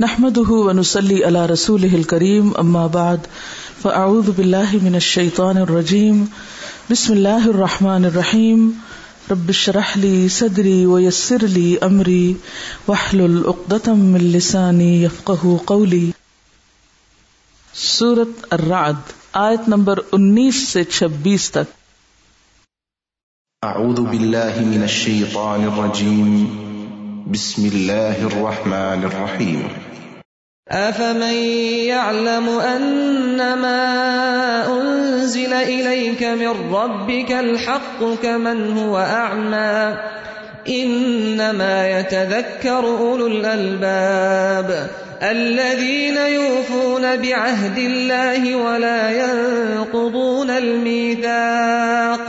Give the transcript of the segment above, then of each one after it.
نحمده ونسلي على رسوله الكريم، أما بعد، فأعوذ بالله من الشيطان الرجيم. بسم الله الرحمن الرحيم. رب اشرح لي صدري ويسر لي أمري. واحلل عقدة من لساني يفقه قولي. سورة الرعد، آیت نمبر انیس سے چھبیس تک. أعوذ بالله من الشيطان الرجيم. بسم الله الرحمن الرحيم أفمن يعلم أنما أنزل إليك من ربك الحق كمن هو أعمى، إنما يتذكر أولو الألباب، الذين يوفون بعهد الله ولا ينقضون الميثاق.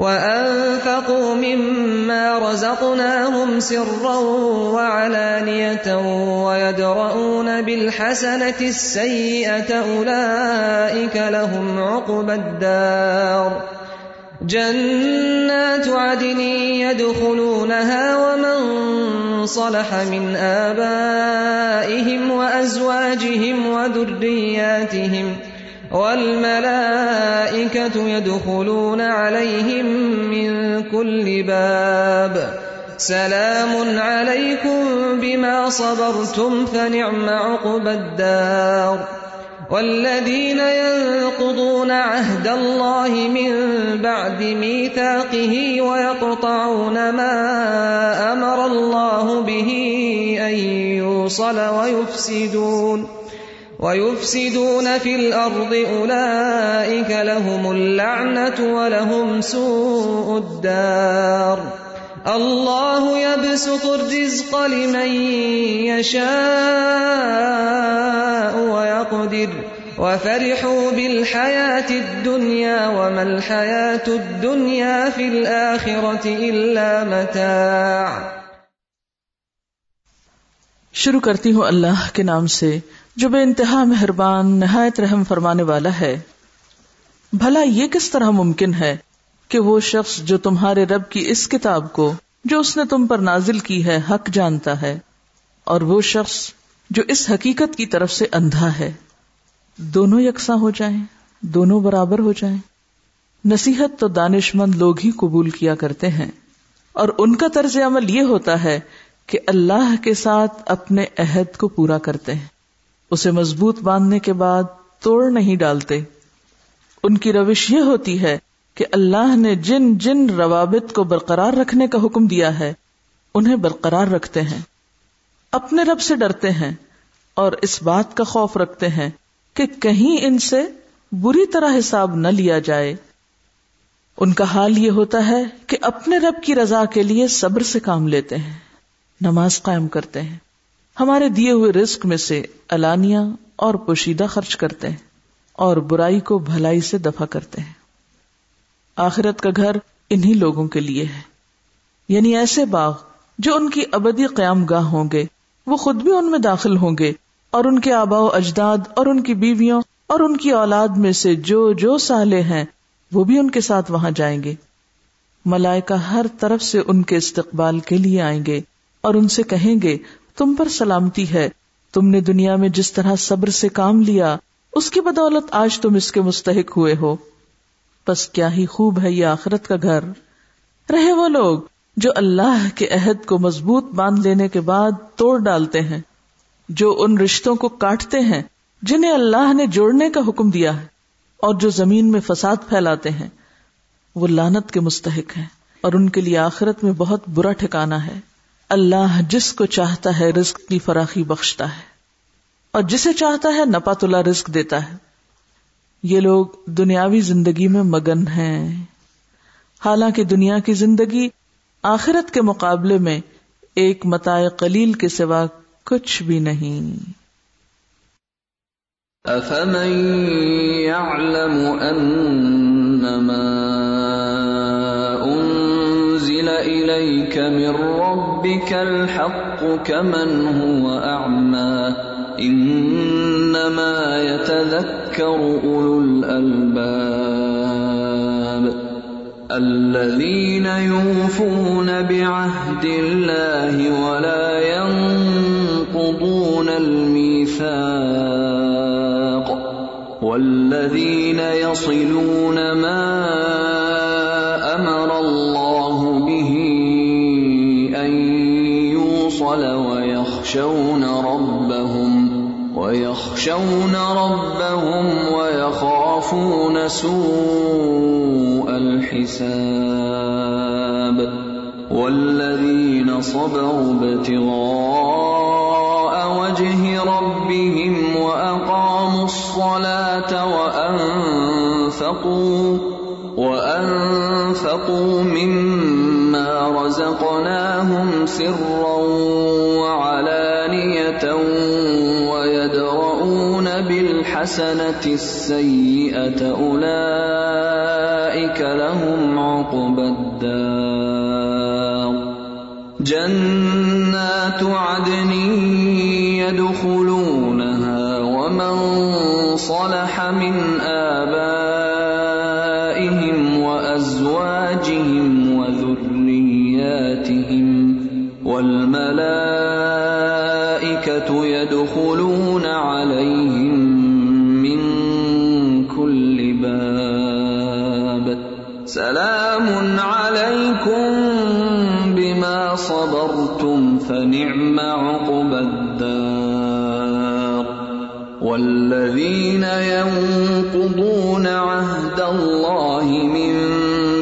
وأنفقوا مما رزقناهم سرا وعلانية ويدرؤون بالحسنة السيئة أولئك لهم عقبى الدار جنات عدن يدخلونها ومن صلح من آبائهم وأزواجهم وذرياتهم ۖ والملائكة يدخلون عليهم من كل باب. سلام عليكم بما صبرتم، فنعم عقبى الدار. والذين ينقضون عهد الله من بعد ميثاقه ويقطعون ما أمر الله به أن يوصل ويفسدون. ويفسدون في الأرض أولئك لهم اللعنة ولهم سوء الدار الله يبسط الرزق لمن يشاء ويقدر وفرحوا بالحياة الدنيا وما الحياة الدنيا في الآخرة إلا متاع شروع کرتی ہوں اللہ کے نام سے جو بے انتہا مہربان نہایت رحم فرمانے والا ہے۔ بھلا یہ کس طرح ممکن ہے کہ وہ شخص جو تمہارے رب کی اس کتاب کو، جو اس نے تم پر نازل کی ہے، حق جانتا ہے، اور وہ شخص جو اس حقیقت کی طرف سے اندھا ہے۔ دونوں یکساں ہو جائیں، دونوں برابر ہو جائیں۔ نصیحت تو دانش مند لوگ ہی قبول کیا کرتے ہیں۔ اور ان کا طرز عمل یہ ہوتا ہے کہ اللہ کے ساتھ اپنے عہد کو پورا کرتے ہیں۔ اسے مضبوط باندھنے کے بعد توڑ نہیں ڈالتے۔ ان کی روش یہ ہوتی ہے کہ اللہ نے جن جن روابط کو برقرار رکھنے کا حکم دیا ہے، انہیں برقرار رکھتے ہیں۔ اپنے رب سے ڈرتے ہیں اور اس بات کا خوف رکھتے ہیں کہ کہیں ان سے بری طرح حساب نہ لیا جائے۔ ان کا حال یہ ہوتا ہے کہ اپنے رب کی رضا کے لیے صبر سے کام لیتے ہیں، نماز قائم کرتے ہیں۔ ہمارے دیے ہوئے رزق میں سے الانیہ اور پوشیدہ خرچ کرتے ہیں اور برائی کو بھلائی سے دفع کرتے ہیں۔ آخرت کا گھر انہی لوگوں کے لیے ہے۔ یعنی ایسے باغ جو ان کی ابدی قیام گاہ ہوں گے، وہ خود بھی ان میں داخل ہوں گے اور ان کے آبا و اجداد اور ان کی بیویوں اور ان کی اولاد میں سے جو جو سالے ہیں، وہ بھی ان کے ساتھ وہاں جائیں گے۔ ملائکہ ہر طرف سے ان کے استقبال کے لیے آئیں گے اور ان سے کہیں گے تم پر سلامتی ہے۔ تم نے دنیا میں جس طرح صبر سے کام لیا، اس کی بدولت آج تم اس کے مستحق ہوئے ہو۔ بس کیا ہی خوب ہے یہ آخرت کا گھر۔ رہے وہ لوگ جو اللہ کے عہد کو مضبوط باندھ لینے کے بعد توڑ ڈالتے ہیں، جو ان رشتوں کو کاٹتے ہیں، جنہیں اللہ نے جوڑنے کا حکم دیا ہے، اور جو زمین میں فساد پھیلاتے ہیں۔ وہ لانت کے مستحق ہیں، اور ان کے لیے آخرت میں بہت برا ٹھکانا ہے۔ اللہ جس کو چاہتا ہے رزق کی فراخی بخشتا ہے اور جسے چاہتا ہے نپا تلا رزق دیتا ہے۔ یہ لوگ دنیاوی زندگی میں مگن ہیں۔ حالانکہ دنیا کی زندگی آخرت کے مقابلے میں ایک متاع قلیل کے سوا کچھ بھی نہیں۔ افمن يعلم انما اليك من ربك الحق كمن هو اعمى انما يتذكر اولو الالباب الذين يوفون بعهد الله ولا ينقضون الميثاق. والذين يصلون ما ان يوصل ويخشون ربهم ويخشون ربهم ويخافون سوء الحساب والذين صبروا ابتغاء وجه ربهم واقاموا الصلاه وانفقوا وانفقوا مما رزقناهم سرا وعلانيه ويدرؤون بالحسنه السيئه اولئك لهم عقبى الدار جنات عدن يدخلونها ومن صلح من آبائهم والملائكة يدخلون عليهم من كل باب. سلام عليكم بما صبرتم، فنعم عقبى الدار. والذين ينقضون عهد الله من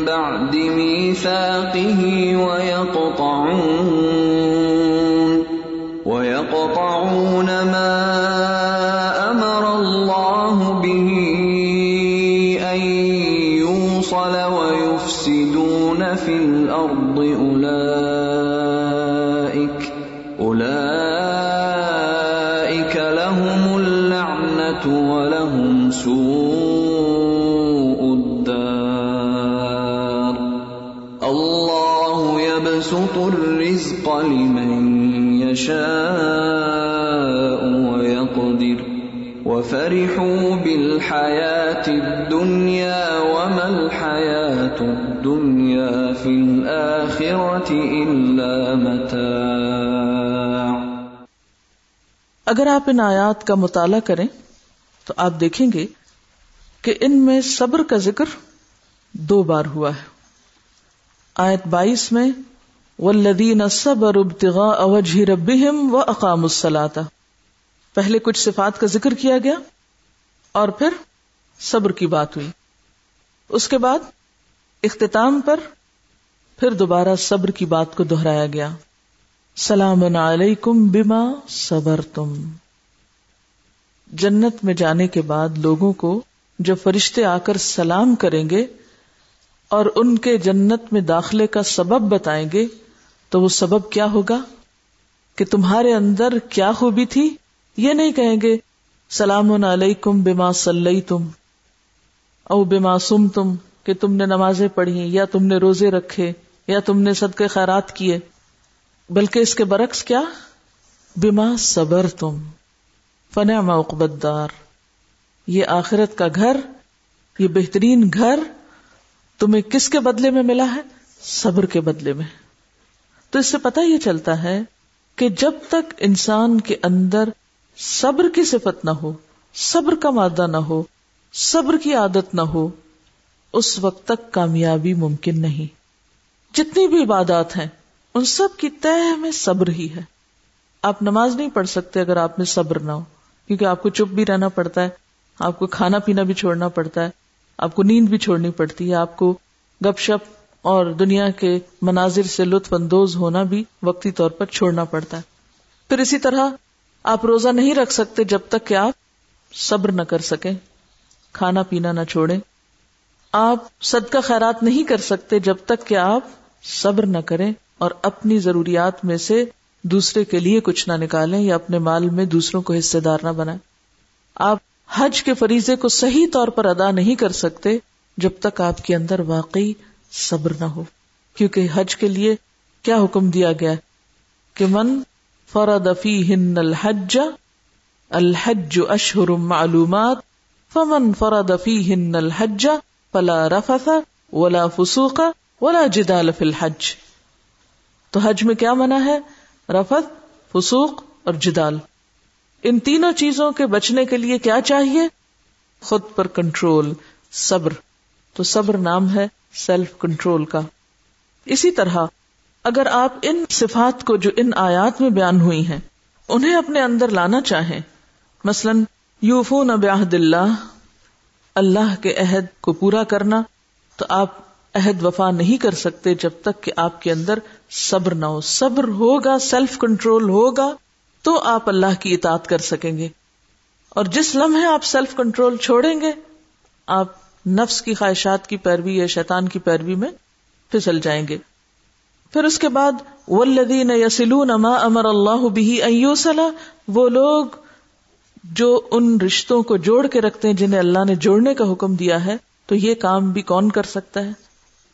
بعد ميثاقه ويقطعون وفرحوا بالحياه الدنيا وما الحياه الدنيا في الاخره الا متاع۔ اگر آپ ان آیات کا مطالعہ کریں، تو آپ دیکھیں گے کہ ان میں صبر کا ذکر دو بار ہوا ہے۔ آیت بائیس میں والذین صبر ابتغاء وجہ ربہم و اقام الصلاۃ پہلے کچھ صفات کا ذکر کیا گیا۔ اور پھر صبر کی بات ہوئی۔ اس کے بعد اختتام پر پھر دوبارہ صبر کی بات کو دہرایا گیا۔ سلام علیکم بما صبر تم جنت میں جانے کے بعد لوگوں کو جب فرشتے آ کر سلام کریں گے اور ان کے جنت میں داخلے کا سبب بتائیں گے تو وہ سبب کیا ہوگا؟ کہ تمہارے اندر کیا خوبی تھی؟ یہ نہیں کہیں گے سلام علیکم بما صلی تم او بما سم تم کہ تم نے نمازیں پڑھی، یا تم نے روزے رکھے، یا تم نے صدقے خیرات کیے۔ بلکہ اس کے برعکس کیا؟ بما صبر تم فن دار یہ آخرت کا گھر، یہ بہترین گھر تمہیں کس کے بدلے میں ملا ہے؟ صبر کے بدلے میں۔ تو اس سے پتہ یہ چلتا ہے کہ جب تک انسان کے اندر صبر کی صفت نہ ہو، صبر کا مادہ نہ ہو، صبر کی عادت نہ ہو، اس وقت تک کامیابی ممکن نہیں۔ جتنی بھی عبادات ہیں، ان سب کی طے میں صبر ہی ہے۔ آپ نماز نہیں پڑھ سکتے اگر آپ میں صبر نہ ہو، کیونکہ آپ کو چپ بھی رہنا پڑتا ہے، آپ کو کھانا پینا بھی چھوڑنا پڑتا ہے، آپ کو نیند بھی چھوڑنی پڑتی ہے، آپ کو گپ شپ اور دنیا کے مناظر سے لطف اندوز ہونا بھی وقتی طور پر چھوڑنا پڑتا ہے۔ پھر اسی طرح آپ روزہ نہیں رکھ سکتے جب تک کہ آپ صبر نہ کر سکیں، کھانا پینا نہ چھوڑیں۔ آپ صدقہ خیرات نہیں کر سکتے جب تک کہ آپ صبر نہ کریں اور اپنی ضروریات میں سے دوسرے کے لیے کچھ نہ نکالیں یا اپنے مال میں دوسروں کو حصے دار نہ بنائیں۔ آپ حج کے فریضے کو صحیح طور پر ادا نہیں کر سکتے جب تک آپ کے اندر واقعی صبر نہ ہو۔ کیونکہ حج کے لیے کیا حکم دیا گیا کہ من فرد فیہن الحج الحج اشہر معلومات، فمن فرد فیہن الحج فلا رفث ولا فسوق ولا جدال فی الحج۔ تو حج میں کیا منع ہے؟ رفت فسوق اور جدال۔ ان تینوں چیزوں کے بچنے کے لیے کیا چاہیے؟ خود پر کنٹرول، صبر۔ تو صبر نام ہے سیلف کنٹرول کا۔ اسی طرح اگر آپ ان صفات کو جو ان آیات میں بیان ہوئی ہیں، انہیں اپنے اندر لانا چاہیں، مثلاً، یوفون بعہد اللہ اللہ کے عہد کو پورا کرنا، تو آپ عہد وفا نہیں کر سکتے جب تک کہ آپ کے اندر صبر نہ ہو۔ صبر ہوگا سیلف کنٹرول ہوگا، تو آپ اللہ کی اطاعت کر سکیں گے۔ اور جس لمحے آپ سیلف کنٹرول چھوڑیں گے، آپ نفس کی خواہشات کی پیروی یا شیطان کی پیروی میں پھسل جائیں گے۔ پھر اس کے بعد ولدین یسلون ما امر اللہ بھی ایوسلا وہ لوگ جو ان رشتوں کو جوڑ کے رکھتے ہیں جنہیں اللہ نے جوڑنے کا حکم دیا ہے، تو یہ کام بھی کون کر سکتا ہے؟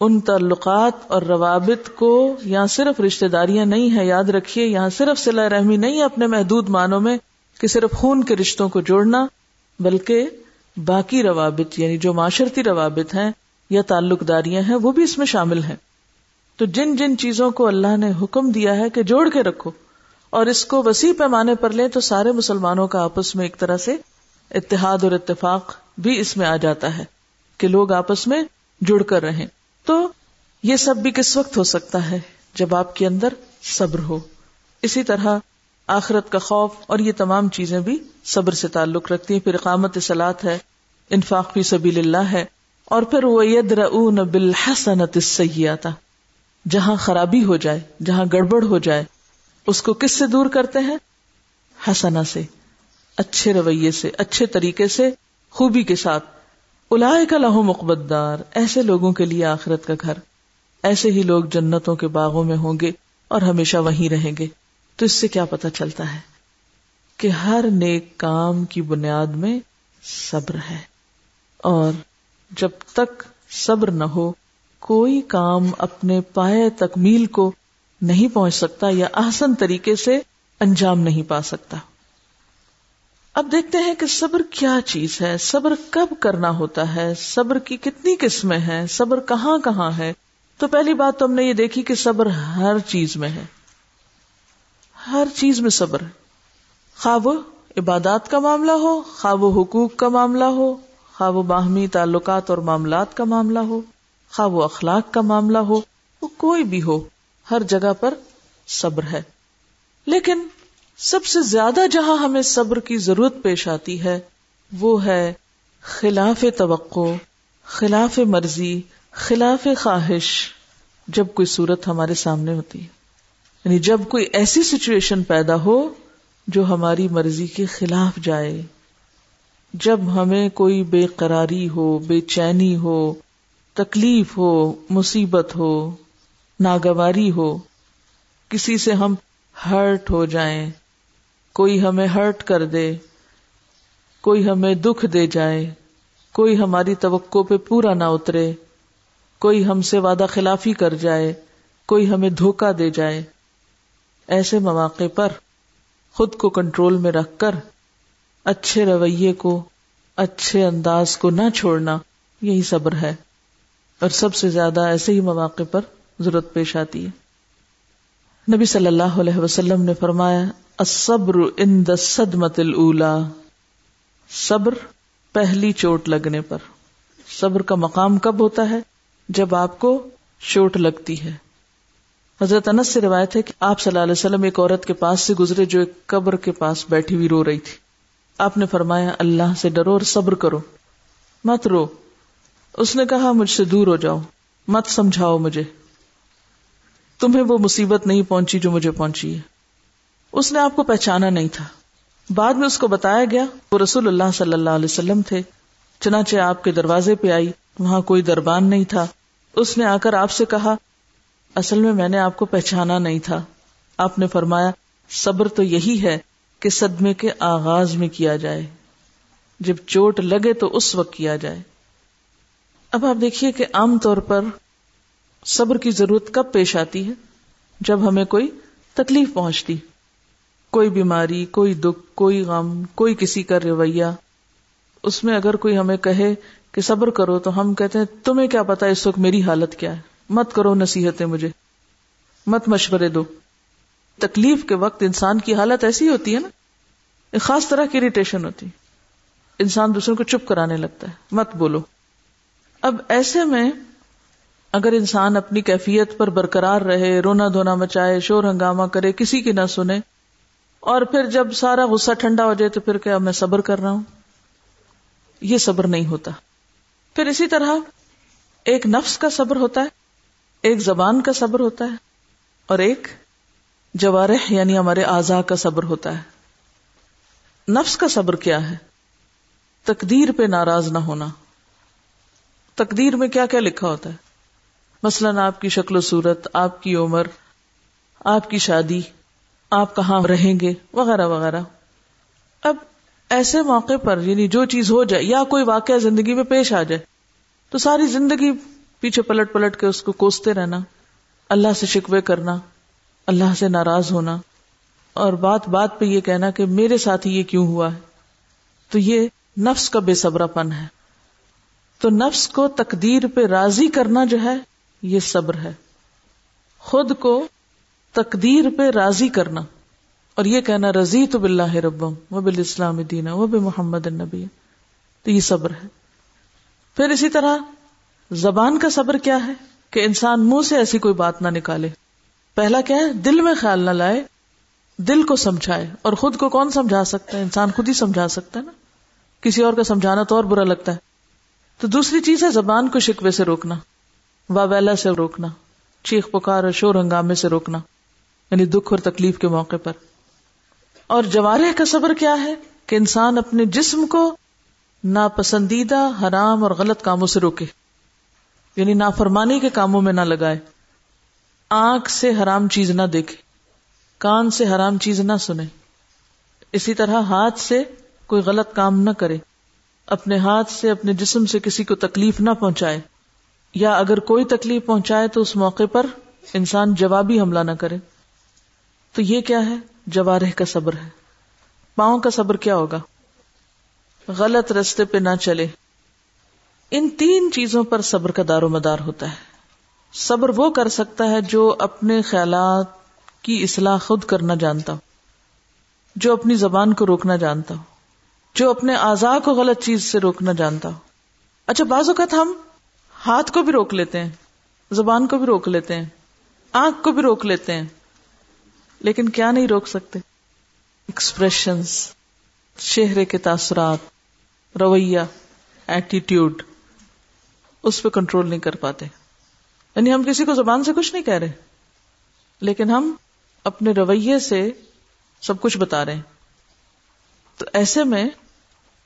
ان تعلقات اور روابط کو یہاں صرف رشتے داریاں نہیں ہے یاد رکھیے، یہاں صرف سلا رحمی نہیں ہے اپنے محدود معنوں میں کہ صرف خون کے رشتوں کو جوڑنا، بلکہ باقی روابط یعنی جو معاشرتی روابط ہیں یا تعلق داریاں ہیں، وہ بھی اس میں شامل ہیں۔ تو جن جن چیزوں کو اللہ نے حکم دیا ہے کہ جوڑ کے رکھو اور اس کو وسیع پیمانے پر لیں تو سارے مسلمانوں کا آپس میں ایک طرح سے اتحاد اور اتفاق بھی اس میں آ جاتا ہے کہ لوگ آپس میں جڑ کر رہیں۔ تو یہ سب بھی کس وقت ہو سکتا ہے؟ جب آپ کے اندر صبر ہو۔ اسی طرح آخرت کا خوف اور یہ تمام چیزیں بھی صبر سے تعلق رکھتی ہیں۔ پھر اقامت سلاد ہے، انفاق فی سبیل اللہ ہے اور پھر وہ ید رون بالحسنت جہاں خرابی ہو جائے، جہاں گڑبڑ ہو جائے، اس کو کس سے دور کرتے ہیں؟ حسنا سے، اچھے رویے سے، اچھے طریقے سے، خوبی کے ساتھ۔ الائے کا لہو مقبدار ایسے لوگوں کے لیے آخرت کا گھر۔ ایسے ہی لوگ جنتوں کے باغوں میں ہوں گے اور ہمیشہ وہیں رہیں گے۔ تو اس سے کیا پتا چلتا ہے کہ ہر نیک کام کی بنیاد میں صبر ہے۔ اور جب تک صبر نہ ہو کوئی کام اپنے پائے تکمیل کو نہیں پہنچ سکتا یا آسن طریقے سے انجام نہیں پا سکتا۔ اب دیکھتے ہیں کہ صبر کیا چیز ہے، صبر کب کرنا ہوتا ہے، صبر کی کتنی قسمیں ہیں، صبر کہاں کہاں ہے۔ تو پہلی بات تو ہم نے یہ دیکھی کہ صبر ہر چیز میں ہے۔ ہر چیز میں صبر۔ ہے خواب عبادات کا معاملہ ہو خواب حقوق کا معاملہ ہو خواب باہمی تعلقات اور معاملات کا معاملہ ہو۔ خواب اخلاق کا معاملہ ہو، وہ کوئی بھی ہو، ہر جگہ پر صبر ہے۔ لیکن سب سے زیادہ جہاں ہمیں صبر کی ضرورت پیش آتی ہے، وہ ہے خلاف توقع، خلاف مرضی، خلاف خواہش۔ جب کوئی صورت ہمارے سامنے ہوتی ہے یعنی جب کوئی ایسی سچویشن پیدا ہو جو ہماری مرضی کے خلاف جائے۔ جب ہمیں کوئی بے قراری ہو، بے چینی ہو تکلیف ہو، مصیبت ہو، ناگواری ہو، کسی سے ہم ہرٹ ہو جائیں، کوئی ہمیں ہرٹ کر دے، کوئی ہمیں دکھ دے جائے، کوئی ہماری توقع پہ پورا نہ اترے، کوئی ہم سے وعدہ خلافی کر جائے، کوئی ہمیں دھوکا دے جائے۔ ایسے مواقع پر خود کو کنٹرول میں رکھ کر، اچھے رویے کو، اچھے انداز کو نہ چھوڑنا، یہی صبر ہے۔ اور سب سے زیادہ ایسے ہی مواقع پر ضرورت پیش آتی ہے۔ نبی صلی اللہ علیہ وسلم نے فرمایا، الصبر ان صدمت الاولا صبر پہلی چوٹ لگنے پر۔ صبر کا مقام کب ہوتا ہے؟ جب آپ کو چوٹ لگتی ہے۔ حضرت انس سے روایت ہے کہ آپ صلی اللہ علیہ وسلم ایک عورت کے پاس سے گزرے جو ایک قبر کے پاس بیٹھی ہوئی رو رہی تھی۔ آپ نے فرمایا، اللہ سے ڈرو اور صبر کرو۔ مت رو۔ اس نے کہا، مجھ سے دور ہو جاؤ، مت سمجھاؤ مجھے۔ تمہیں وہ مصیبت نہیں پہنچی جو مجھے پہنچی ہے۔ اس نے آپ کو پہچانا نہیں تھا۔ بعد میں اس کو بتایا گیا، وہ رسول اللہ صلی اللہ علیہ وسلم تھے۔ چنانچہ آپ کے دروازے پہ آئی، وہاں کوئی دربان نہیں تھا۔ اس نے آ کر آپ سے کہا، اصل میں میں نے آپ کو پہچانا نہیں تھا۔ آپ نے فرمایا، صبر تو یہی ہے کہ صدمے کے آغاز میں کیا جائے۔ جب چوٹ لگے تو اس وقت کیا جائے۔ اب آپ دیکھیے کہ عام طور پر صبر کی ضرورت کب پیش آتی ہے؟ جب ہمیں کوئی تکلیف پہنچتی۔ کوئی بیماری، کوئی دکھ، کوئی غم، کوئی کسی کا رویہ۔ اس میں اگر کوئی ہمیں کہے کہ صبر کرو تو ہم کہتے ہیں، تمہیں کیا پتا اس وقت میری حالت کیا ہے؟ مت کرو نصیحتیں مجھے۔ مت مشورے دو۔ تکلیف کے وقت انسان کی حالت ایسی ہوتی ہے نا، ایک خاص طرح کی اریٹیشن ہوتی۔ انسان دوسروں کو چپ کرانے لگتا ہے۔ مت بولو۔ اب ایسے میں اگر انسان اپنی کیفیت پر برقرار رہے، رونا دھونا مچائے، شور ہنگامہ کرے، کسی کی نہ سنے، اور پھر جب سارا غصہ ٹھنڈا ہو جائے تو پھر کیا میں صبر کر رہا ہوں؟ یہ صبر نہیں ہوتا۔ پھر اسی طرح ایک نفس کا صبر ہوتا ہے، ایک زبان کا صبر ہوتا ہے، اور ایک جوارح یعنی ہمارے آزا کا صبر ہوتا ہے۔ نفس کا صبر کیا ہے؟ تقدیر پہ ناراض نہ ہونا۔ تقدیر میں کیا کیا لکھا ہوتا ہے؟ مثلاً آپ کی شکل و صورت، آپ کی عمر، آپ کی شادی، آپ کہاں رہیں گے، وغیرہ وغیرہ۔ اب ایسے موقع پر یعنی جو چیز ہو جائے، یا کوئی واقعہ زندگی میں پیش آ جائے، تو ساری زندگی پیچھے پلٹ پلٹ کے اس کو کوستے رہنا، اللہ سے شکوے کرنا، اللہ سے ناراض ہونا۔ اور بات بات پہ یہ کہنا کہ میرے ساتھ یہ کیوں ہوا ہے؟ تو یہ نفس کا بے صبرا پن ہے۔ تو نفس کو تقدیر پہ راضی کرنا جو ہے، یہ صبر ہے۔ خود کو تقدیر پہ راضی کرنا۔ اور یہ کہنا رضی تو بلّہ ربم وہ بال اسلام دینا وہ بے محمد النبی۔ تو یہ صبر ہے۔ پھر اسی طرح زبان کا صبر کیا ہے؟ کہ انسان منہ سے ایسی کوئی بات نہ نکالے۔ پہلا کیا ہے؟ دل میں خیال نہ لائے۔ دل کو سمجھائے۔ اور خود کو کون سمجھا سکتا ہے؟ انسان خود ہی سمجھا سکتا ہے نا۔ کسی اور کا سمجھانا تو اور برا لگتا ہے۔ تو دوسری چیز ہے زبان کو شکوے سے روکنا واویلا سے روکنا، چیخ پکار اور شور ہنگامے سے روکنا یعنی دکھ اور تکلیف کے موقع پر۔ اور جوارح کا صبر کیا ہے؟ کہ انسان اپنے جسم کو ناپسندیدہ، حرام اور غلط کاموں سے روکے یعنی نافرمانی کے کاموں میں نہ لگائے۔ آنکھ سے حرام چیز نہ دیکھے، کان سے حرام چیز نہ سنے۔ اسی طرح ہاتھ سے کوئی غلط کام نہ کرے۔ اپنے ہاتھ سے، اپنے جسم سے کسی کو تکلیف نہ پہنچائے۔ یا اگر کوئی تکلیف پہنچائے تو اس موقع پر انسان جوابی حملہ نہ کرے۔ تو یہ کیا ہے؟ جوارح کا صبر ہے۔ پاؤں کا صبر کیا ہوگا؟ غلط رستے پہ نہ چلے۔ ان تین چیزوں پر صبر کا دار و مدار ہوتا ہے۔ صبر وہ کر سکتا ہے جو اپنے خیالات کی اصلاح خود کرنا جانتا ہو، جو اپنی زبان کو روکنا جانتا ہو۔ جو اپنے آزا کو غلط چیز سے روکنا جانتا ہو۔ اچھا بعض اوقات ہم ہاتھ کو بھی روک لیتے ہیں، زبان کو بھی روک لیتے ہیں، آنکھ کو بھی روک لیتے ہیں، لیکن کیا نہیں روک سکتے؟ ایکسپریشنس چہرے کے تاثرات، رویہ ایٹیٹیوڈ اس پہ کنٹرول نہیں کر پاتے۔ یعنی ہم کسی کو زبان سے کچھ نہیں کہہ رہے، لیکن ہم اپنے رویے سے سب کچھ بتا رہے ہیں۔ تو ایسے میں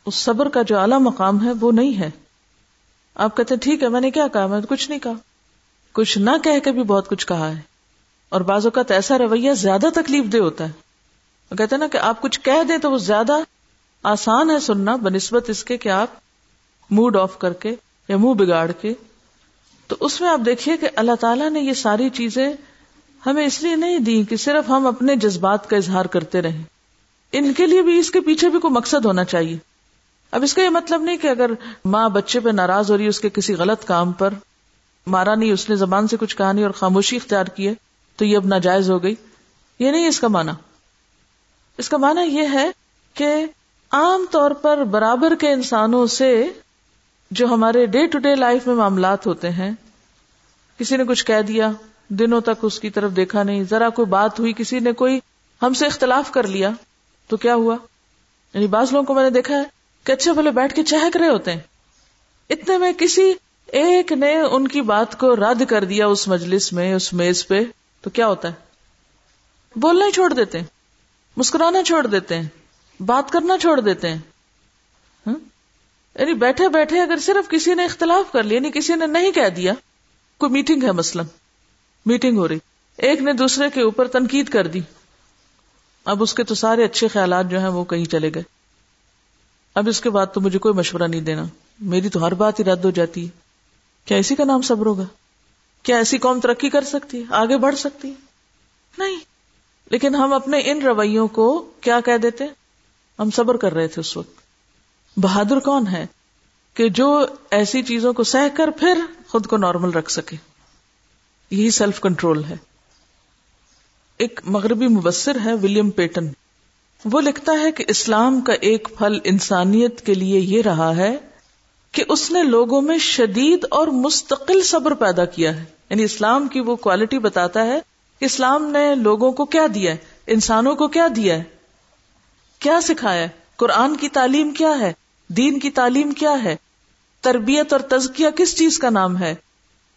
اس صبر کا جو اعلی مقام ہے وہ نہیں ہے۔ آپ کہتے ہیں، ٹھیک ہے، میں نے کیا کہا؟ میں کچھ نہیں کہا۔ کچھ نہ کہہ کے بھی بہت کچھ کہا ہے۔ اور بعض اوقات ایسا رویہ زیادہ تکلیف دہ ہوتا ہے۔ کہتے ہیں نا کہ آپ کچھ کہہ دیں تو وہ زیادہ آسان ہے سننا، بنسبت اس کے کہ آپ موڈ آف کر کے یا منہ بگاڑ کے۔ تو اس میں آپ دیکھیے کہ اللہ تعالیٰ نے یہ ساری چیزیں ہمیں اس لیے نہیں دی کہ صرف ہم اپنے جذبات کا اظہار کرتے رہیں۔ ان کے لیے بھی اس کے پیچھے بھی کوئی مقصد ہونا چاہیے۔ اب اس کا یہ مطلب نہیں کہ اگر ماں بچے پہ ناراض ہو رہی ہے اس کے کسی غلط کام پر، مارا نہیں، اس نے زبان سے کچھ کہا نہیں اور خاموشی اختیار کی ہے، تو یہ اب ناجائز ہو گئی۔ یہ نہیں اس کا معنی۔ اس کا معنی یہ ہے کہ عام طور پر برابر کے انسانوں سے جو ہمارے ڈے ٹو ڈے لائف میں معاملات ہوتے ہیں، کسی نے کچھ کہہ دیا، دنوں تک اس کی طرف دیکھا نہیں، ذرا کوئی بات ہوئی، کسی نے کوئی ہم سے اختلاف کر لیا، تو کیا ہوا؟ یعنی بعض لوگوں کو میں نے دیکھا ہے کہ اچھے بھلے بیٹھ کے چہک رہے ہوتے ہیں۔ اتنے میں کسی ایک نے ان کی بات کو رد کر دیا اس مجلس میں، اس میز پہ، تو کیا ہوتا ہے؟ بولنا ہی چھوڑ دیتے ہیں، مسکرانا چھوڑ دیتے ہیں، بات کرنا چھوڑ دیتے ہیں۔ یعنی بیٹھے بیٹھے اگر صرف کسی نے اختلاف کر لیا یعنی کسی نے نہیں کہہ دیا، کوئی میٹنگ ہے مثلاً۔ میٹنگ ہو رہی۔ ایک نے دوسرے کے اوپر تنقید کر دی۔ اب اس کے تو سارے اچھے خیالات جو ہیں وہ کہیں چلے گئے۔ اب اس کے بعد تو مجھے کوئی مشورہ نہیں دینا۔ میری تو ہر بات ہی رد ہو جاتی۔ ہے کیا اسی کا نام صبر ہوگا؟ کیا ایسی قوم ترقی کر سکتی ہے؟ آگے بڑھ سکتی ہے؟ نہیں۔ لیکن ہم اپنے ان رویوں کو کیا کہہ دیتے؟ ہم صبر کر رہے تھے اس وقت۔ بہادر کون ہے کہ جو ایسی چیزوں کو سہ کر پھر خود کو نارمل رکھ سکے؟ یہی سیلف کنٹرول ہے۔ ایک مغربی مبصر ہے، ولیم پیٹن۔ وہ لکھتا ہے کہ اسلام کا ایک پھل انسانیت کے لیے یہ رہا ہے کہ اس نے لوگوں میں شدید اور مستقل صبر پیدا کیا ہے۔ یعنی اسلام کی وہ کوالٹی بتاتا ہے کہ اسلام نے لوگوں کو کیا دیا ہے، انسانوں کو کیا دیا ہے؟ کیا سکھایا ہے؟ قرآن کی تعلیم کیا ہے؟ دین کی تعلیم کیا ہے؟ تربیت اور تزکیہ کس چیز کا نام ہے؟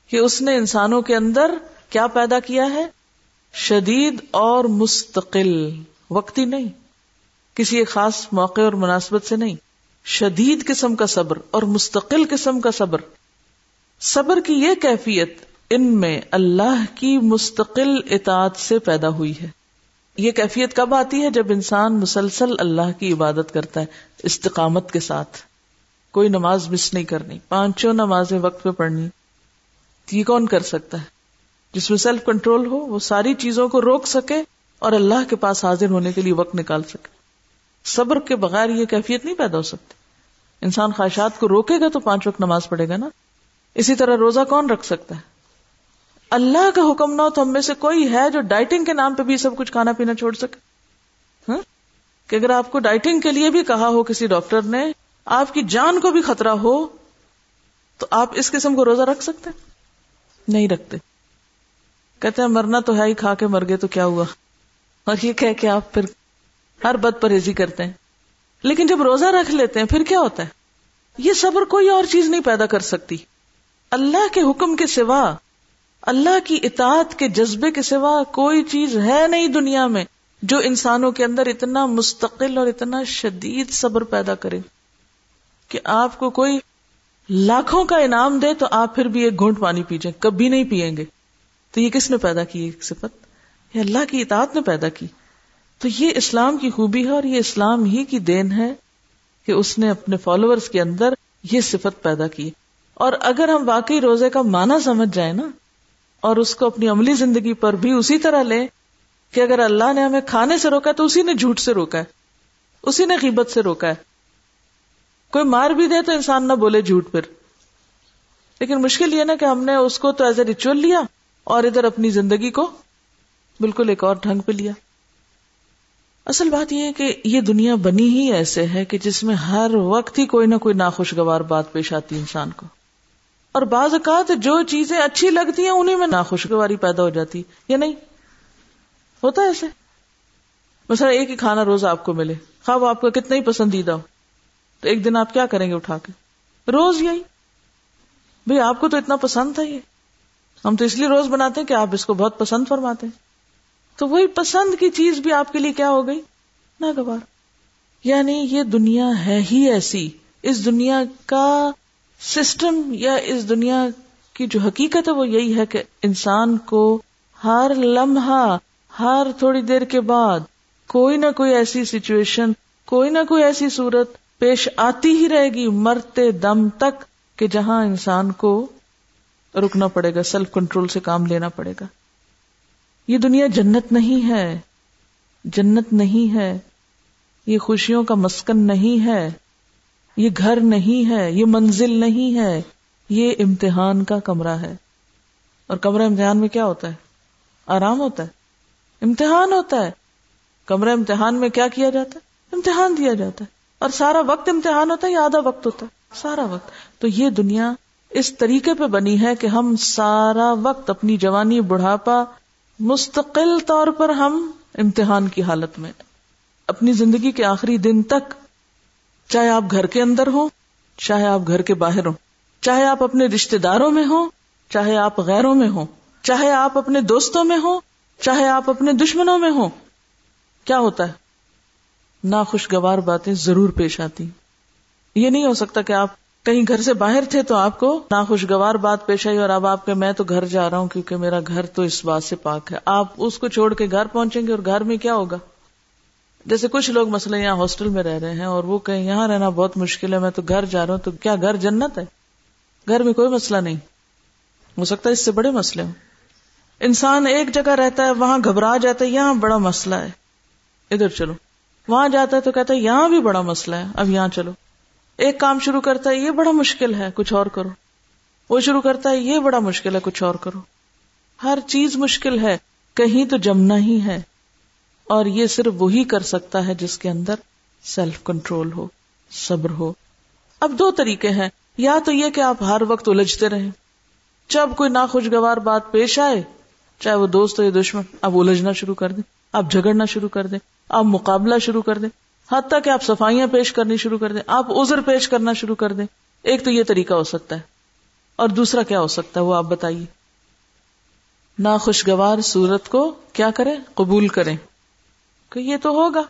کہ اس نے انسانوں کے اندر کیا پیدا کیا ہے؟ شدید اور مستقل۔ وقتی نہیں۔ کسی ایک خاص موقع اور مناسبت سے نہیں۔ شدید قسم کا صبر اور مستقل قسم کا صبر۔ صبر کی یہ کیفیت ان میں اللہ کی مستقل اطاعت سے پیدا ہوئی ہے۔ یہ کیفیت کب آتی ہے؟ جب انسان مسلسل اللہ کی عبادت کرتا ہے، استقامت کے ساتھ۔ کوئی نماز مس نہیں کرنی، پانچوں نمازیں وقت پہ پڑھنی۔ یہ کون کر سکتا ہے؟ جس میں سیلف کنٹرول ہو، وہ ساری چیزوں کو روک سکے اور اللہ کے پاس حاضر ہونے کے لیے وقت نکال سکے۔ صبر کے بغیر یہ کیفیت نہیں پیدا ہو سکتی۔ انسان خواہشات کو روکے گا تو پانچ وقت نماز پڑھے گا نا۔ اسی طرح روزہ کون رکھ سکتا ہے؟ اللہ کا حکم نہ ہو تو ہم میں سے کوئی ہے جو ڈائٹنگ کے نام پہ بھی سب کچھ کھانا پینا چھوڑ سکے۔ ہاں؟ کہ اگر آپ کو ڈائٹنگ کے لیے بھی کہا ہو کسی ڈاکٹر نے، آپ کی جان کو بھی خطرہ ہو، تو آپ اس قسم کو روزہ رکھ سکتے نہیں رکھتے۔ کہتے ہیں مرنا تو ہے ہی کھا کے مر گئے تو کیا ہوا؟ اور یہ کہ آپ پھر ہر بد پرہیزی کرتے ہیں۔ لیکن جب روزہ رکھ لیتے ہیں، پھر کیا ہوتا ہے؟ یہ صبر کوئی اور چیز نہیں پیدا کر سکتی۔ اللہ کے حکم کے سوا، اللہ کی اطاعت کے جذبے کے سوا کوئی چیز ہے نہیں دنیا میں جو انسانوں کے اندر اتنا مستقل اور اتنا شدید صبر پیدا کرے۔ کہ آپ کو کوئی لاکھوں کا انعام دے تو آپ پھر بھی ایک گھونٹ پانی پی جائیں کبھی نہیں پیئیں گے۔ تو یہ کس نے پیدا کی صفت؟ یہ اللہ کی اطاعت نے پیدا کی۔ تو یہ اسلام کی خوبی ہے اور یہ اسلام ہی کی دین ہے کہ اس نے اپنے فالوورز کے اندر یہ صفت پیدا کی۔ اور اگر ہم واقعی روزے کا معنی سمجھ جائیں نا، اور اس کو اپنی عملی زندگی پر بھی اسی طرح لیں کہ اگر اللہ نے ہمیں کھانے سے روکا تو اسی نے جھوٹ سے روکا ہے، اسی نے قیمت سے روکا ہے۔ کوئی مار بھی دے تو انسان نہ بولے جھوٹ پھر۔ لیکن مشکل یہ نا کہ ہم نے اس کو تو ایز اے ریچول لیا اور ادھر اپنی زندگی کو بالکل ایک اور ڈھنگ پہ لیا۔ اصل بات یہ ہے کہ یہ دنیا بنی ہی ایسے ہے کہ جس میں ہر وقت ہی کوئی نہ کوئی ناخوشگوار بات پیش آتی ہے انسان کو۔ اور بعض اوقات جو چیزیں اچھی لگتی ہیں انہیں میں ناخوشگواری پیدا ہو جاتی یا نہیں؟ ہوتا ہے ایسے؟ مثلا ایک ہی کھانا روز آپ کو ملے، خواب آپ کا کتنا ہی پسندیدہ ہو، تو ایک دن آپ کیا کریں گے اٹھا کے؟ روز یہی۔ بھائی آپ کو تو اتنا پسند تھا یہ۔ ہم تو اس لیے روز بناتے ہیں کہ آپ اس کو بہت پسند فرماتے ہیں۔ تو وہی پسند کی چیز بھی آپ کے لیے کیا ہو گئی؟ ناگوار۔ یعنی یہ دنیا ہے ہی ایسی۔ اس دنیا کا سسٹم یا اس دنیا کی جو حقیقت ہے وہ یہی ہے کہ انسان کو ہر لمحہ، ہر تھوڑی دیر کے بعد کوئی نہ کوئی ایسی سچویشن کوئی نہ کوئی ایسی صورت پیش آتی ہی رہے گی مرتے دم تک کہ جہاں انسان کو رکنا پڑے گا سیلف کنٹرول سے کام لینا پڑے گا۔ یہ دنیا جنت نہیں ہے۔ جنت نہیں ہے۔ یہ خوشیوں کا مسکن نہیں ہے۔ یہ گھر نہیں ہے۔ یہ منزل نہیں ہے۔ یہ امتحان کا کمرہ ہے۔ اور کمرہ امتحان میں کیا ہوتا ہے؟ آرام ہوتا ہے۔ امتحان ہوتا ہے۔ کمرہ امتحان میں کیا کیا جاتا ہے؟ امتحان دیا جاتا ہے۔ اور سارا وقت امتحان ہوتا ہے یا آدھا وقت ہوتا ہے؟ سارا وقت۔ تو یہ دنیا اس طریقے پہ بنی ہے کہ ہم سارا وقت اپنی جوانی، بڑھاپا مستقل طور پر ہم امتحان کی حالت میں اپنی زندگی کے آخری دن تک چاہے آپ گھر کے اندر ہوں، چاہے آپ گھر کے باہر ہوں، چاہے آپ اپنے رشتے داروں میں ہوں، چاہے آپ غیروں میں ہوں، چاہے آپ اپنے دوستوں میں ہوں، چاہے آپ اپنے دشمنوں میں ہوں، کیا ہوتا ہے؟ ناخوشگوار باتیں ضرور پیش آتی۔ یہ نہیں ہو سکتا کہ آپ کہیں گھر سے باہر تھے تو آپ کو ناخوشگوار بات پیش آئی اور اب آپ کے میں تو گھر جا رہا ہوں کیونکہ میرا گھر تو اس بات سے پاک ہے۔ آپ اس کو چھوڑ کے گھر پہنچیں گے اور گھر میں کیا ہوگا؟ جیسے کچھ لوگ مسئلہ یہاں ہاسٹل میں رہ رہے ہیں اور وہ کہیں یہاں رہنا بہت مشکل ہے، میں تو گھر جا رہا ہوں تو کیا گھر جنت ہے؟ گھر میں کوئی مسئلہ نہیں۔ ہو سکتا ہے اس سے بڑے مسئلے ہوں۔ انسان ایک جگہ رہتا ہے، وہاں گھبرا جاتا ہے، یہاں بڑا مسئلہ ہے۔ ادھر چلو۔ وہاں جاتا ہے تو کہتا ہے، یہاں بھی بڑا مسئلہ ہے۔ اب یہاں چلو۔ ایک کام شروع کرتا ہے، یہ بڑا مشکل ہے، کچھ اور کرو۔ وہ شروع کرتا ہے، یہ بڑا مشکل ہے، کچھ اور کرو۔ ہر چیز مشکل ہے، کہیں تو جمنا ہی ہے۔ اور یہ صرف وہی کر سکتا ہے جس کے اندر سیلف کنٹرول ہو، صبر ہو۔ اب دو طریقے ہیں۔ یا تو یہ کہ آپ ہر وقت الجھتے رہیں۔ جب کوئی ناخوشگوار بات پیش آئے، چاہے وہ دوست ہو یا دشمن آپ الجھنا شروع کر دیں آپ جھگڑنا شروع کر دیں آپ مقابلہ شروع کر دیں۔ حتیٰ کہ آپ صفائیاں پیش کرنی شروع کر دیں، آپ ازر پیش کرنا شروع کر دیں۔ ایک تو یہ طریقہ ہو سکتا ہے، اور دوسرا کیا ہو سکتا ہے وہ آپ بتائیے۔ ناخوشگوار صورت کو کیا کریں؟ قبول کریں۔ کہ یہ تو ہوگا،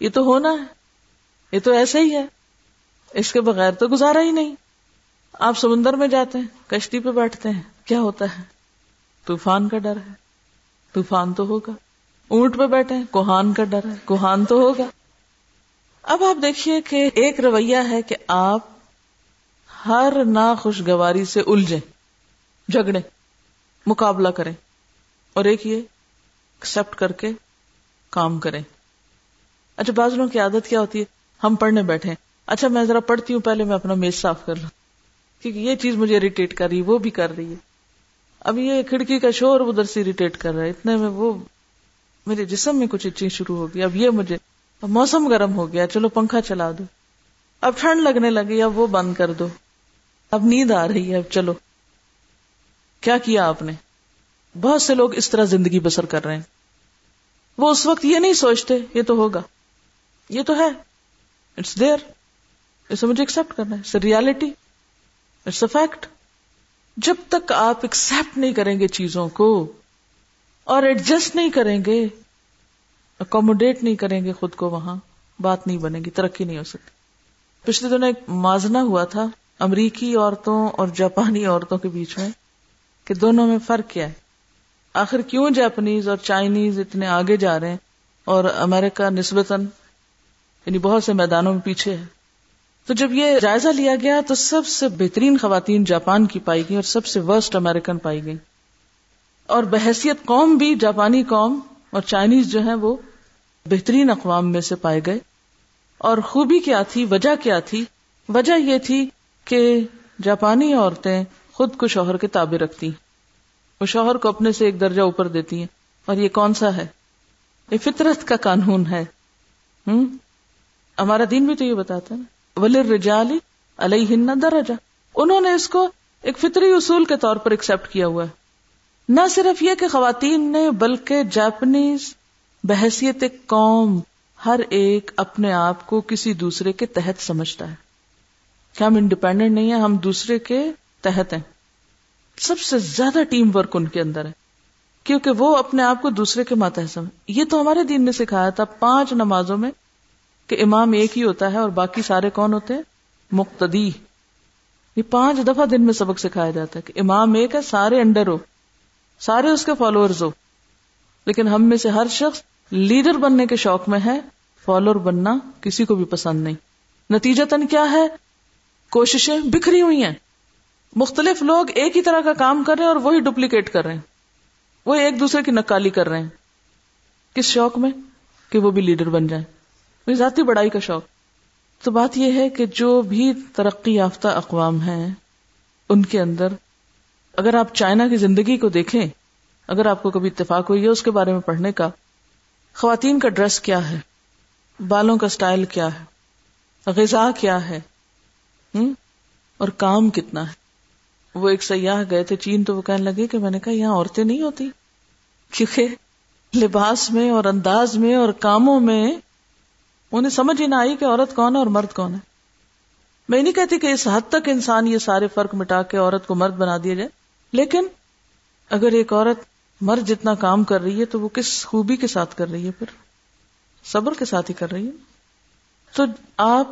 یہ تو ہونا ہے، یہ تو ایسا ہی ہے۔ اس کے بغیر تو گزارا ہی نہیں۔ آپ سمندر میں جاتے ہیں، کشتی پہ بیٹھتے ہیں، کیا ہوتا ہے؟ طوفان کا ڈر ہے۔ طوفان تو ہوگا۔ اونٹ پہ بیٹھے ہیں، کوہان کا ڈر ہے، کوہان تو ہوگا۔ اب آپ دیکھیے کہ ایک رویہ ہے کہ آپ ہر ناخوشگواری سے الجھے جھگڑے مقابلہ کریں اور ایک یہ ایکسپٹ کر کے کام کریں۔ اچھا بعض لوگوں کی عادت کیا ہوتی ہے؟ ہم پڑھنے بیٹھے اچھا میں ذرا پڑھتی ہوں، پہلے میں اپنا میز صاف کر لوں۔ کیونکہ یہ چیز مجھے اریٹیٹ کر رہی ہے، وہ بھی کر رہی ہے۔ اب یہ کھڑکی کا شور ادھر سے اریٹیٹ کر رہا ہے۔ اتنے میں وہ میرے جسم میں کچھ چیز شروع ہو گئی۔ اب یہ مجھے موسم گرم ہو گیا، چلو پنکھا چلا دو۔ اب ٹھنڈ لگنے لگی، اب وہ بند کر دو۔ اب نیند آ رہی ہے، اب چلو۔ کیا کیا آپ نے؟ بہت سے لوگ اس طرح زندگی بسر کر رہے ہیں۔ وہ اس وقت یہ نہیں سوچتے، یہ تو ہوگا۔ یہ تو ہے۔ اٹس دیر اسے مجھے ایکسپٹ کرنا ہے۔ ریالٹی اٹس اے فیکٹ جب تک آپ ایکسپٹ نہیں کریں گے چیزوں کو اور ایڈجسٹ نہیں کریں گے اکوموڈیٹ نہیں کریں گے خود کو وہاں، بات نہیں بنے گی، ترقی نہیں ہو سکتی۔ پچھلے دنوں ایک مازنا ہوا تھا، امریکی عورتوں اور جاپانی عورتوں کے بیچ میں، کہ دونوں میں فرق کیا ہے۔ آخر کیوں جاپنیز اور چائنیز اتنے آگے جا رہے ہیں اور امریکہ نسبتاً یعنی بہت سے میدانوں میں پیچھے ہے؟ تو جب یہ جائزہ لیا گیا تو سب سے بہترین خواتین جاپان کی پائی گئی اور سب سے ورسٹ امیرکن پائی گئی اور بحثیت قوم بھی، جاپانی قوم اور چائنیز جو ہے وہ بہترین اقوام میں سے پائے گئے اور خوبی کیا تھی، وجہ کیا تھی؟ وجہ یہ تھی کہ جاپانی عورتیں خود کو شوہر کے تابع رکھتی وہ شوہر کو اپنے سے ایک درجہ اوپر دیتی ہیں۔ اور یہ کون سا ہے؟ یہ فطرت کا قانون ہے۔ ہم؟ ہمارا دین بھی تو یہ بتاتا ہے ولی رجالی علیہ درجہ انہوں نے اس کو ایک فطری اصول کے طور پر ایکسپٹ کیا ہوا ہے۔ نہ صرف یہ کہ خواتین نے، بلکہ جاپنیز بحثیت قوم ہر ایک اپنے آپ کو کسی دوسرے کے تحت سمجھتا ہے۔ کہ ہم انڈیپینڈنٹ نہیں ہیں؟ ہم دوسرے کے تحت ہیں۔ سب سے زیادہ ٹیم ورک ان کے اندر ہے۔ کیونکہ وہ اپنے آپ کو دوسرے کے ماتحت سمجھ یہ تو ہمارے دین نے سکھایا تھا پانچ نمازوں میں کہ امام ایک ہی ہوتا ہے اور باقی سارے کون ہوتے ہیں؟ مقتدی۔ یہ پانچ دفعہ دن میں سبق سکھایا جاتا ہے کہ امام ایک ہے، سارے انڈر ہو، سارے اس کے فالوورز ہو۔ لیکن ہم میں سے ہر شخص لیڈر بننے کے شوق میں ہے، فالوور بننا کسی کو بھی پسند نہیں۔ نتیجہ تن کیا ہے؟ کوششیں بکھری ہوئی ہیں۔ مختلف لوگ ایک ہی طرح کا کام کر رہے ہیں اور وہی ڈپلیکیٹ کر رہے ہیں۔ وہ ایک دوسرے کی نکالی کر رہے ہیں۔ کس شوق میں؟ کہ وہ بھی لیڈر بن جائیں۔ ذاتی بڑائی کا شوق۔ تو بات یہ ہے کہ جو بھی ترقی یافتہ اقوام ہیں، ان کے اندر اگر آپ چائنا کی زندگی کو دیکھیں اگر آپ کو کبھی اتفاق ہوئی ہے اس کے بارے میں پڑھنے کا، خواتین کا ڈریس کیا ہے؟ بالوں کا سٹائل کیا ہے؟ غذا کیا ہے؟ اور کام کتنا ہے؟ وہ ایک سیاح گئے تھے چین تو وہ کہنے لگے کہ میں نے کہا یہاں عورتیں نہیں ہوتی۔ کیونکہ لباس میں اور انداز میں اور کاموں میں انہیں سمجھ ہی نہ آئی کہ عورت کون ہے اور مرد کون ہے۔ میں نہیں کہتی کہ اس حد تک انسان یہ سارے فرق مٹا کے عورت کو مرد بنا دیا جائے، لیکن اگر ایک عورت مرد جتنا کام کر رہی ہے تو وہ کس خوبی کے ساتھ کر رہی ہے پھر؟ صبر کے ساتھ ہی کر رہی ہے۔ تو آپ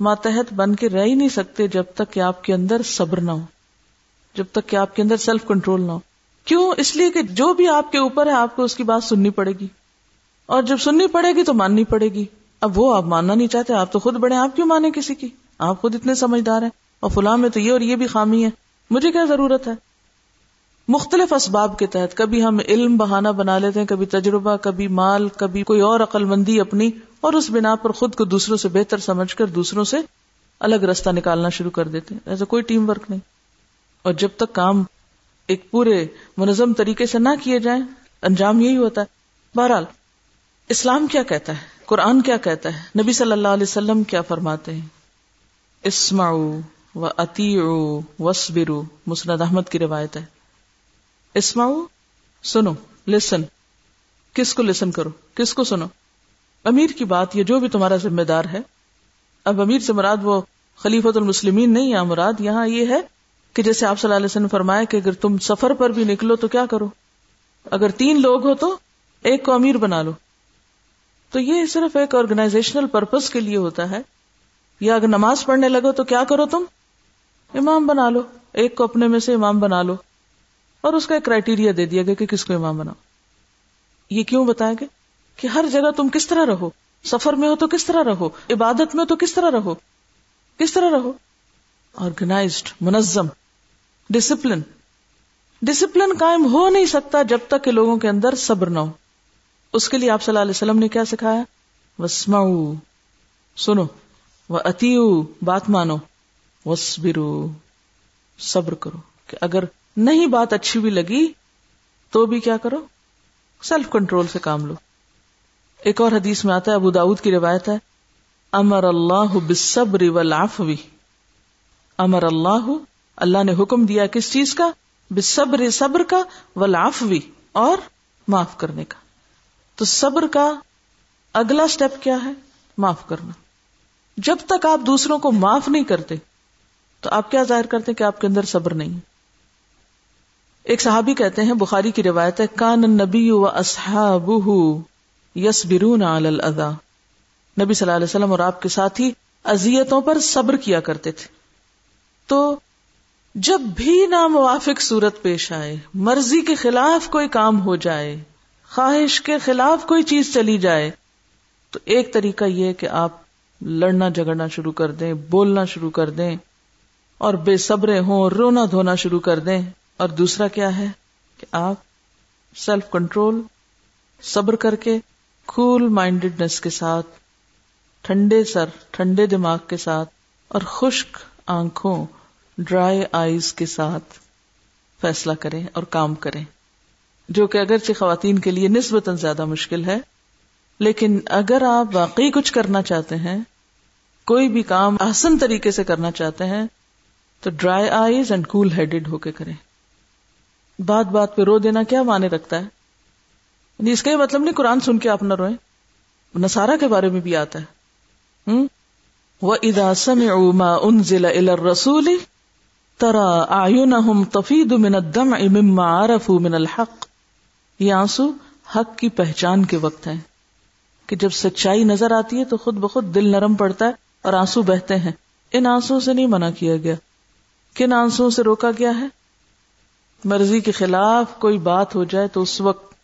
ماتحت بن کے رہ ہی نہیں سکتے جب تک کہ آپ کے اندر صبر نہ ہو، جب تک کہ آپ کے اندر سیلف کنٹرول نہ ہو۔ کیوں؟ اس لیے کہ جو بھی آپ کے اوپر ہے، آپ کو اس کی بات سننی پڑے گی۔ اور جب سننی پڑے گی تو ماننی پڑے گی۔ اب وہ آپ ماننا نہیں چاہتے، آپ تو خود بڑے آپ کیوں مانے کسی کی؟ آپ خود اتنے سمجھدار ہیں۔ اور فلاں میں تو یہ اور یہ بھی خامی ہے۔ مجھے کیا ضرورت ہے؟ مختلف اسباب کے تحت، کبھی ہم علم بہانا بنا لیتے ہیں، کبھی تجربہ، کبھی مال، کبھی کوئی اور عقل مندی اپنی، اور اس بنا پر خود کو دوسروں سے بہتر سمجھ کر دوسروں سے الگ رستہ نکالنا شروع کر دیتے ہیں۔ ایسا کوئی ٹیم ورک نہیں۔ اور جب تک کام ایک پورے منظم طریقے سے نہ کیے جائیں، انجام یہی ہوتا ہے۔ بہرحال، اسلام کیا کہتا ہے؟ قرآن کیا کہتا ہے؟ نبی صلی اللہ علیہ وسلم کیا فرماتے ہیں؟ اسمعو و اتیعو وصبرو مسند احمد کی روایت ہے۔ اسمعو سنو لسن کس کو لسن کرو؟ کس کو سنو؟ امیر کی بات یہ جو بھی تمہارا ذمہ دار ہے۔ اب امیر سے مراد وہ خلیفت المسلمین نہیں یا مراد یہاں یہ ہے کہ جیسے آپ صلی اللہ علیہ وسلم نے فرمایا کہ اگر تم سفر پر بھی نکلو تو کیا کرو؟ اگر تین لوگ ہو تو ایک کو امیر بنا لو۔ تو یہ صرف ایک آرگنائزیشنل پرپز کے لیے ہوتا ہے۔ یا اگر نماز پڑھنے لگو تو کیا کرو تم؟ امام بنا لو۔ ایک کو اپنے میں سے امام بنا لو۔ اور اس کا ایک کرائٹیریا دے دیا گیا کہ کس کو امام بناؤ۔ یہ کیوں بتایا گیا؟ کہ ہر جگہ تم کس طرح رہو، سفر میں ہو تو کس طرح رہو، عبادت میں تو کس طرح رہو، کس طرح رہو۔ آرگنائزڈ منظم ڈسپلن ڈسپلن قائم ہو نہیں سکتا جب تک کہ لوگوں کے اندر صبر نہ ہو۔ اس کے لیے آپ صلی اللہ علیہ وسلم نے کیا سکھایا؟ وسما سنو۔ وہ اتیو بات مانو۔ وسبرو صبر کرو۔ کہ اگر نہیں بات اچھی بھی لگی تو بھی کیا کرو؟ سیلف کنٹرول سے کام لو۔ ایک اور حدیث میں آتا ہے، ابو داود کی روایت ہے، امر اللہ بصبر والعفو۔ امر اللہ اللہ نے حکم دیا کس چیز کا؟ بصبر صبر کا، والعفو، اور معاف کرنے کا۔ تو صبر کا اگلا سٹیپ کیا ہے؟ معاف کرنا۔ جب تک آپ دوسروں کو معاف نہیں کرتے، تو آپ کیا ظاہر کرتے کہ آپ کے اندر صبر نہیں ایک صحابی کہتے ہیں، بخاری کی روایت ہے، کان نبی و اصحاب یس برون الادا نبی صلی اللہ علیہ وسلم اور آپ کے ساتھی ازیتوں پر صبر کیا کرتے تھے۔ تو جب بھی ناموافق صورت پیش آئے، مرضی کے خلاف کوئی کام ہو جائے، خواہش کے خلاف کوئی چیز چلی جائے، تو ایک طریقہ یہ کہ آپ لڑنا جگڑنا شروع کر دیں، بولنا شروع کر دیں اور بے صبرے ہوں، رونا دھونا شروع کر دیں۔ اور دوسرا کیا ہے کہ آپ سیلف کنٹرول صبر کر کے کول مائنڈیڈنیس کے ساتھ، ٹھنڈے سر، ٹھنڈے دماغ کے ساتھ، اور خشک آنکھوں ڈرائی آئیز کے ساتھ فیصلہ کریں اور کام کریں۔ جو کہ اگرچہ خواتین کے لیے نسبتاً زیادہ مشکل ہے، لیکن اگر آپ واقعی کچھ کرنا چاہتے ہیں، کوئی بھی کام آسن طریقے سے کرنا چاہتے ہیں، تو dry eyes and cool headed ہو کے کریں۔ بات بات پہ رو دینا کیا مانے رکھتا ہے؟ یعنی اس کا یہ مطلب نہیں قرآن سن کے آپ نہ روئیں نسارا کے بارے میں بھی آتا ہے۔ وہ ادا سم ما ان ضلع رسول ترا آئن تفید من الدم مما عرفوا من الحق۔ یہ آنسو حق کی پہچان کے وقت ہے کہ جب سچائی نظر آتی ہے تو خود بخود دل نرم پڑتا ہے اور آنسو بہتے ہیں۔ ان آنسو سے نہیں منع کیا گیا۔ کن آنسو سے روکا گیا ہے؟ مرضی کے خلاف کوئی بات ہو جائے تو اس وقت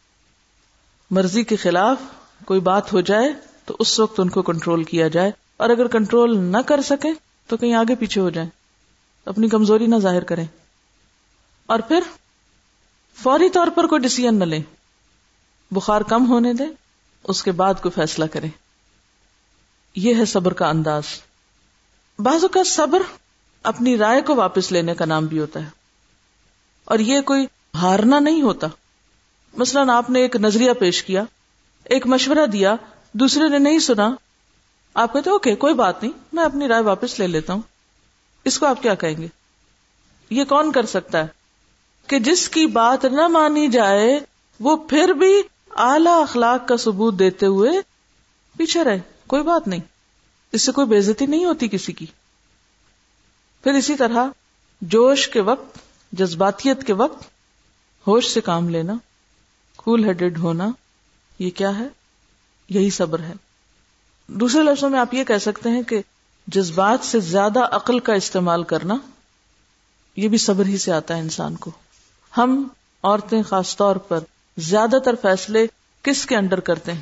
مرضی کے خلاف کوئی بات ہو جائے تو اس وقت ان کو کنٹرول کیا جائے اور اگر کنٹرول نہ کر سکے تو کہیں آگے پیچھے ہو جائیں اپنی کمزوری نہ ظاہر کریں اور پھر فوری طور پر کوئی ڈسیزن نہ لیں بخار کم ہونے دیں اس کے بعد کوئی فیصلہ کریں یہ ہے صبر کا انداز بعض کا صبر اپنی رائے کو واپس لینے کا نام بھی ہوتا ہے اور یہ کوئی ہارنا نہیں ہوتا۔ مثلاً آپ نے ایک نظریہ پیش کیا، ایک مشورہ دیا، دوسرے نے نہیں سنا، آپ کہتے اوکے، کوئی بات نہیں، میں اپنی رائے واپس لے لیتا ہوں۔ اس کو آپ کیا کہیں گے؟ یہ کون کر سکتا ہے؟ کہ جس کی بات نہ مانی جائے، وہ پھر بھی اعلی اخلاق کا ثبوت دیتے ہوئے پیچھے رہے۔ کوئی بات نہیں، اس سے کوئی بےزتی نہیں ہوتی کسی کی۔ پھر اسی طرح جوش کے وقت جذباتیت کے وقت ہوش سے کام لینا کول ہیڈیڈ ہونا، یہ کیا ہے؟ یہی صبر ہے۔ دوسرے لفظوں میں آپ یہ کہہ سکتے ہیں کہ جذبات سے زیادہ عقل کا استعمال کرنا، یہ بھی صبر ہی سے آتا ہے انسان کو۔ ہم عورتیں خاص طور پر زیادہ تر فیصلے کس کے انڈر کرتے ہیں؟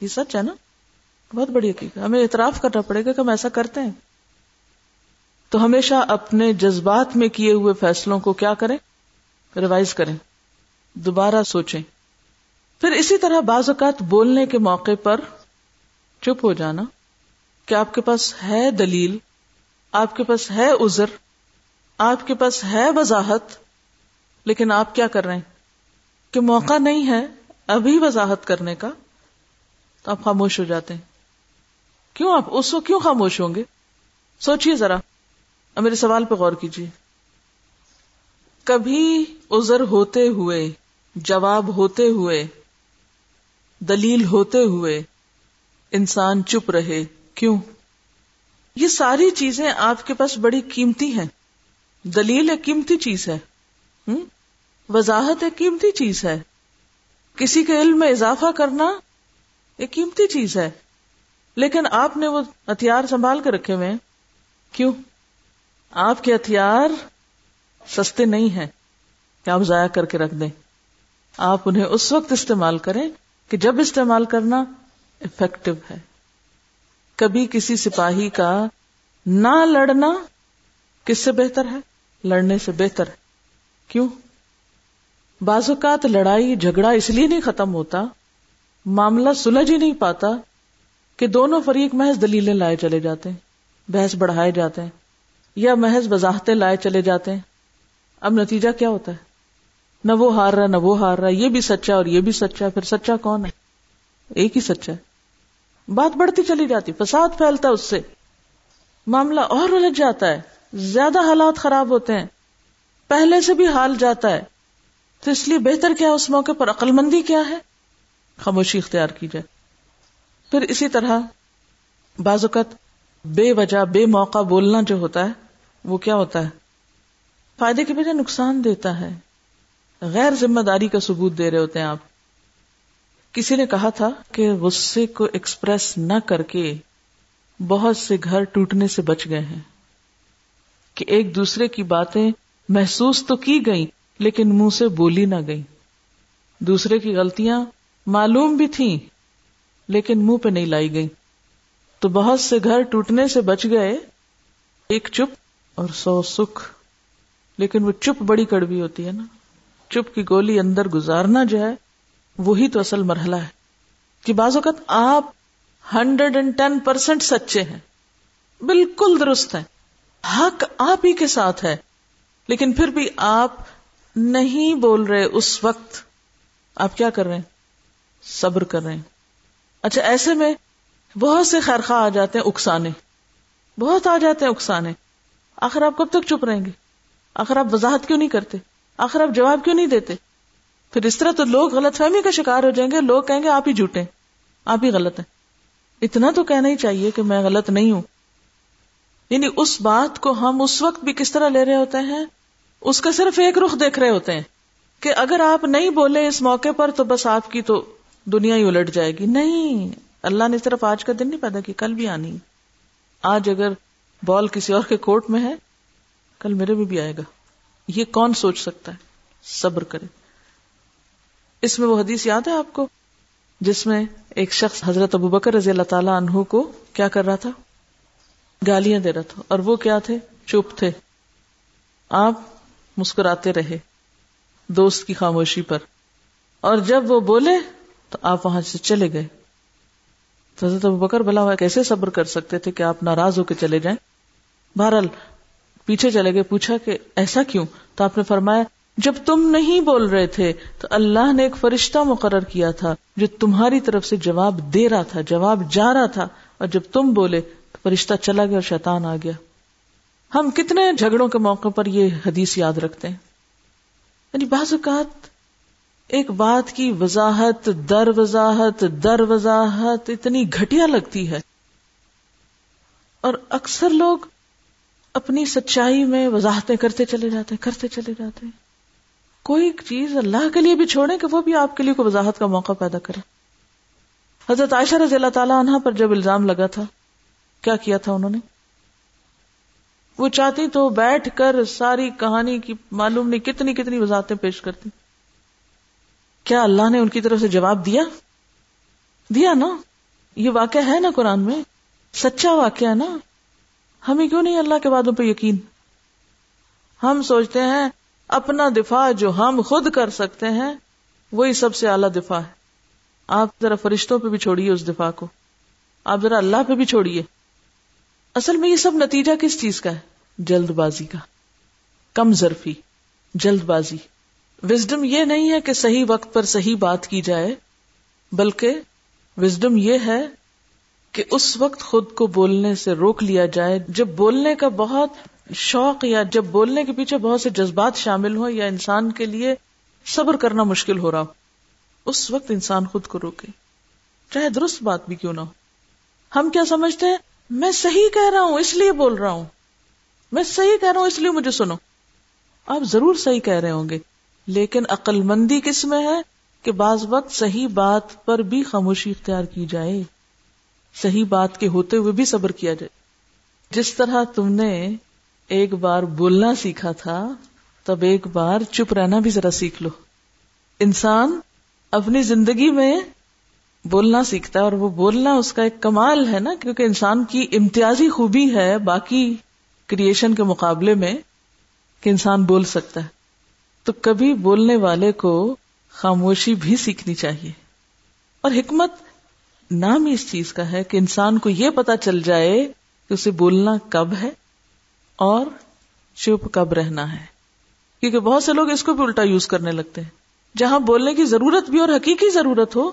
یہ سچ ہے نا؟ بہت بڑی حقیقت ہمیں اعتراف کرنا پڑے گا کہ ہم ایسا کرتے ہیں۔ تو ہمیشہ اپنے جذبات میں کیے ہوئے فیصلوں کو کیا کریں؟ ریوائز کریں۔ دوبارہ سوچیں۔ پھر اسی طرح بعض اوقات بولنے کے موقع پر چپ ہو جانا۔ کہ آپ کے پاس ہے دلیل؟ آپ کے پاس ہے عذر؟ آپ کے پاس ہے وضاحت؟ لیکن آپ کیا کر رہے ہیں؟ کہ موقع نہیں ہے ابھی وضاحت کرنے کا، تو آپ خاموش ہو جاتے ہیں۔ کیوں آپ اس وقت کیوں خاموش ہوں گے؟ سوچئے ذرا۔ اب میرے سوال پہ غور کیجیے۔ کبھی ازر ہوتے ہوئے، جواب ہوتے ہوئے، دلیل ہوتے ہوئے انسان چپ رہے؟ کیوں؟ یہ ساری چیزیں آپ کے پاس بڑی قیمتی ہیں۔ دلیل ایک قیمتی چیز ہے۔ وضاحت ایک قیمتی چیز ہے۔ کسی کے علم میں اضافہ کرنا ایک قیمتی چیز ہے۔ لیکن آپ نے وہ ہتھیار سنبھال کے رکھے ہوئے کیوں؟ آپ کے ہتھیار سستے نہیں ہیں کہ آپ ضائع کر کے رکھ دیں۔ آپ انہیں اس وقت استعمال کریں کہ جب استعمال کرنا افیکٹو ہے۔ کبھی کسی سپاہی کا نہ لڑنا کس سے بہتر ہے؟ لڑنے سے بہتر۔ ہے کیوں؟ بعض اوقات لڑائی، جھگڑا اس لیے نہیں ختم ہوتا، معاملہ سلجھ ہی نہیں پاتا کہ دونوں فریق محض دلیلیں لائے چلے جاتے ہیں، بحث بڑھائے جاتے ہیں۔ یا محض وضاحتیں لائے چلے جاتے ہیں۔ اب نتیجہ کیا ہوتا ہے؟ نہ وہ ہار رہا، نہ وہ ہار رہا، یہ بھی سچا اور یہ بھی سچا، پھر سچا کون ہے؟ ایک ہی سچا ہے۔ بات بڑھتی چلی جاتی، فساد پھیلتا اس سے۔ معاملہ اور الجھ جاتا ہے۔ زیادہ حالات خراب ہوتے ہیں۔ پہلے سے بھی حال جاتا ہے۔ تو اس لیے بہتر کیا اس موقع پر؟ عقل مندی کیا ہے؟ خاموشی اختیار کی جائے۔ پھر اسی طرح بعض اوقات بے وجہ، بے موقع بولنا جو ہوتا ہے وہ کیا ہوتا ہے؟ فائدے کی وجہ نقصان دیتا ہے۔ غیر ذمہ داری کا ثبوت دے رہے ہوتے ہیں آپ۔ کسی نے کہا تھا کہ غصے کو ایکسپریس نہ کر کے بہت سے گھر ٹوٹنے سے بچ گئے ہیں۔ کہ ایک دوسرے کی باتیں محسوس تو کی گئی لیکن منہ سے بولی نہ گئی دوسرے کی غلطیاں معلوم بھی تھیں، لیکن منہ پہ نہیں لائی گئی تو بہت سے گھر ٹوٹنے سے بچ گئے، ایک چپ اور سو سکھ۔ لیکن وہ چپ بڑی کڑوی ہوتی ہے نا۔ چپ کی گولی اندر گزارنا جو ہے، وہی تو اصل مرحلہ ہے۔ کہ بعض اوقات آپ ہنڈریڈ اینڈ ٹین پرسینٹ سچے ہیں۔ بالکل درست ہے حق آپ ہی کے ساتھ ہے۔ لیکن پھر بھی آپ نہیں بول رہے اس وقت۔ آپ کیا کر رہے ہیں؟ صبر کر رہے ہیں۔ اچھا ایسے میں بہت سے خیر خواہ آ جاتے ہیں اکسانے۔ بہت آ جاتے ہیں اکسانے۔ آخر آپ کب تک چپ رہیں گے؟ آخر آپ وضاحت کیوں نہیں کرتے؟ آخر آپ جواب کیوں نہیں دیتے؟ پھر اس طرح تو لوگ غلط فہمی کا شکار ہو جائیں گے، لوگ کہیں گے آپ ہی جھوٹے آپ ہی غلط ہیں۔ اتنا تو کہنا ہی چاہیے کہ میں غلط نہیں ہوں۔ یعنی اس بات کو ہم اس وقت بھی کس طرح لے رہے ہوتے ہیں؟ اس کا صرف ایک رخ دیکھ رہے ہوتے ہیں کہ اگر آپ نہیں بولے اس موقع پر تو بس آپ کی تو دنیا ہی الٹ جائے گی۔ نہیں، اللہ نے صرف آج کا دن نہیں پیدا کی کل بھی آنی۔ آج اگر بال کسی اور کے کوٹ میں ہے کل میرے بھی, بھی آئے گا۔ یہ کون سوچ سکتا ہے؟ صبر کرے۔ اس میں وہ حدیث یاد ہے آپ کو جس میں ایک شخص حضرت ابو بکر رضی اللہ تعالی عنہ کو کیا کر رہا تھا؟ گالیاں دے رہا تھا۔ اور وہ کیا تھے؟ چپ تھے۔ آپ مسکراتے رہے دوست کی خاموشی پر۔ اور جب وہ بولے تو آپ وہاں سے چلے گئے۔ تو حضرت بکر بلا ہوا کیسے صبر کر سکتے تھے کہ آپ ناراض ہو کے چلے جائیں؟ بہرحال پیچھے چلے گئے، پوچھا کہ ایسا کیوں؟ تو آپ نے فرمایا، جب تم نہیں بول رہے تھے، تو اللہ نے ایک فرشتہ مقرر کیا تھا جو تمہاری طرف سے جواب دے رہا تھا، جواب جا رہا تھا، اور جب تم بولے، تو فرشتہ چلا گیا اور شیطان آ گیا۔ ہم کتنے جھگڑوں کے موقع پر یہ حدیث یاد رکھتے ہیں۔ یعنی بعض اوقات ایک بات کی وضاحت، در وضاحت در وضاحت اتنی گھٹیا لگتی ہے۔ اور اکثر لوگ اپنی سچائی میں وضاحتیں کرتے چلے جاتے ہیں، کرتے چلے جاتے ہیں۔ کوئی چیز اللہ کے لیے بھی چھوڑے کہ وہ بھی آپ کے لیے کوئی وضاحت کا موقع پیدا کرے۔ حضرت عائشہ رضی اللہ تعالیٰ عنہ پر جب الزام لگا تھا، کیا کیا تھا انہوں نے؟ وہ چاہتی تو بیٹھ کر ساری کہانی کی معلوم نہیں کتنی کتنی وضاحتیں پیش کرتی۔ کیا اللہ نے ان کی طرف سے جواب دیا؟ دیا نا؟ یہ واقعہ ہے نا قرآن میں؟ سچا واقعہ ہے نا؟ ہمیں کیوں نہیں اللہ کے باتوں پہ یقین؟ ہم سوچتے ہیں اپنا دفاع جو ہم خود کر سکتے ہیں، وہی سب سے اعلیٰ دفاع ہے۔ آپ ذرا فرشتوں پہ بھی چھوڑیے اس دفاع کو۔ آپ ذرا اللہ پہ بھی چھوڑیے۔ اصل میں یہ سب نتیجہ کس چیز کا ہے؟ جلد بازی کا۔ کم ظرفی، جلد بازی۔ وزڈم یہ نہیں ہے کہ صحیح وقت پر صحیح بات کی جائے، بلکہ وزڈم یہ ہے کہ اس وقت خود کو بولنے سے روک لیا جائے۔ جب بولنے کا بہت شوق یا جب بولنے کے پیچھے بہت سے جذبات شامل ہوں یا انسان کے لیے صبر کرنا مشکل ہو رہا ہو، اس وقت انسان خود کو روکے۔ چاہے درست بات بھی کیوں نہ ہو۔ ہم کیا سمجھتے ہیں؟ میں صحیح کہہ رہا ہوں، اس لیے بول رہا ہوں۔ میں صحیح کہہ رہا ہوں، اس لیے مجھے سنو۔ آپ ضرور صحیح کہہ رہے ہوں گے، لیکن عقل مندی کس میں ہے کہ بعض وقت صحیح بات پر بھی خاموشی اختیار کی جائے؟ صحیح بات کے ہوتے ہوئے بھی صبر کیا جائے۔ جس طرح تم نے ایک بار بولنا سیکھا تھا، تب ایک بار چپ رہنا بھی ذرا سیکھ لو۔ انسان اپنی زندگی میں بولنا سیکھتا ہے اور وہ بولنا اس کا ایک کمال ہے نا، کیونکہ انسان کی امتیازی خوبی ہے باقی کریشن کے مقابلے میں کہ انسان بول سکتا ہے۔ تو کبھی بولنے والے کو خاموشی بھی سیکھنی چاہیے۔ اور حکمت نام اس چیز کا ہے کہ انسان کو یہ پتا چل جائے کہ اسے بولنا کب ہے اور چپ کب رہنا ہے۔ کیونکہ بہت سے لوگ اس کو بھی الٹا یوز کرنے لگتے ہیں۔ جہاں بولنے کی ضرورت بھی اور حقیقی ضرورت ہو،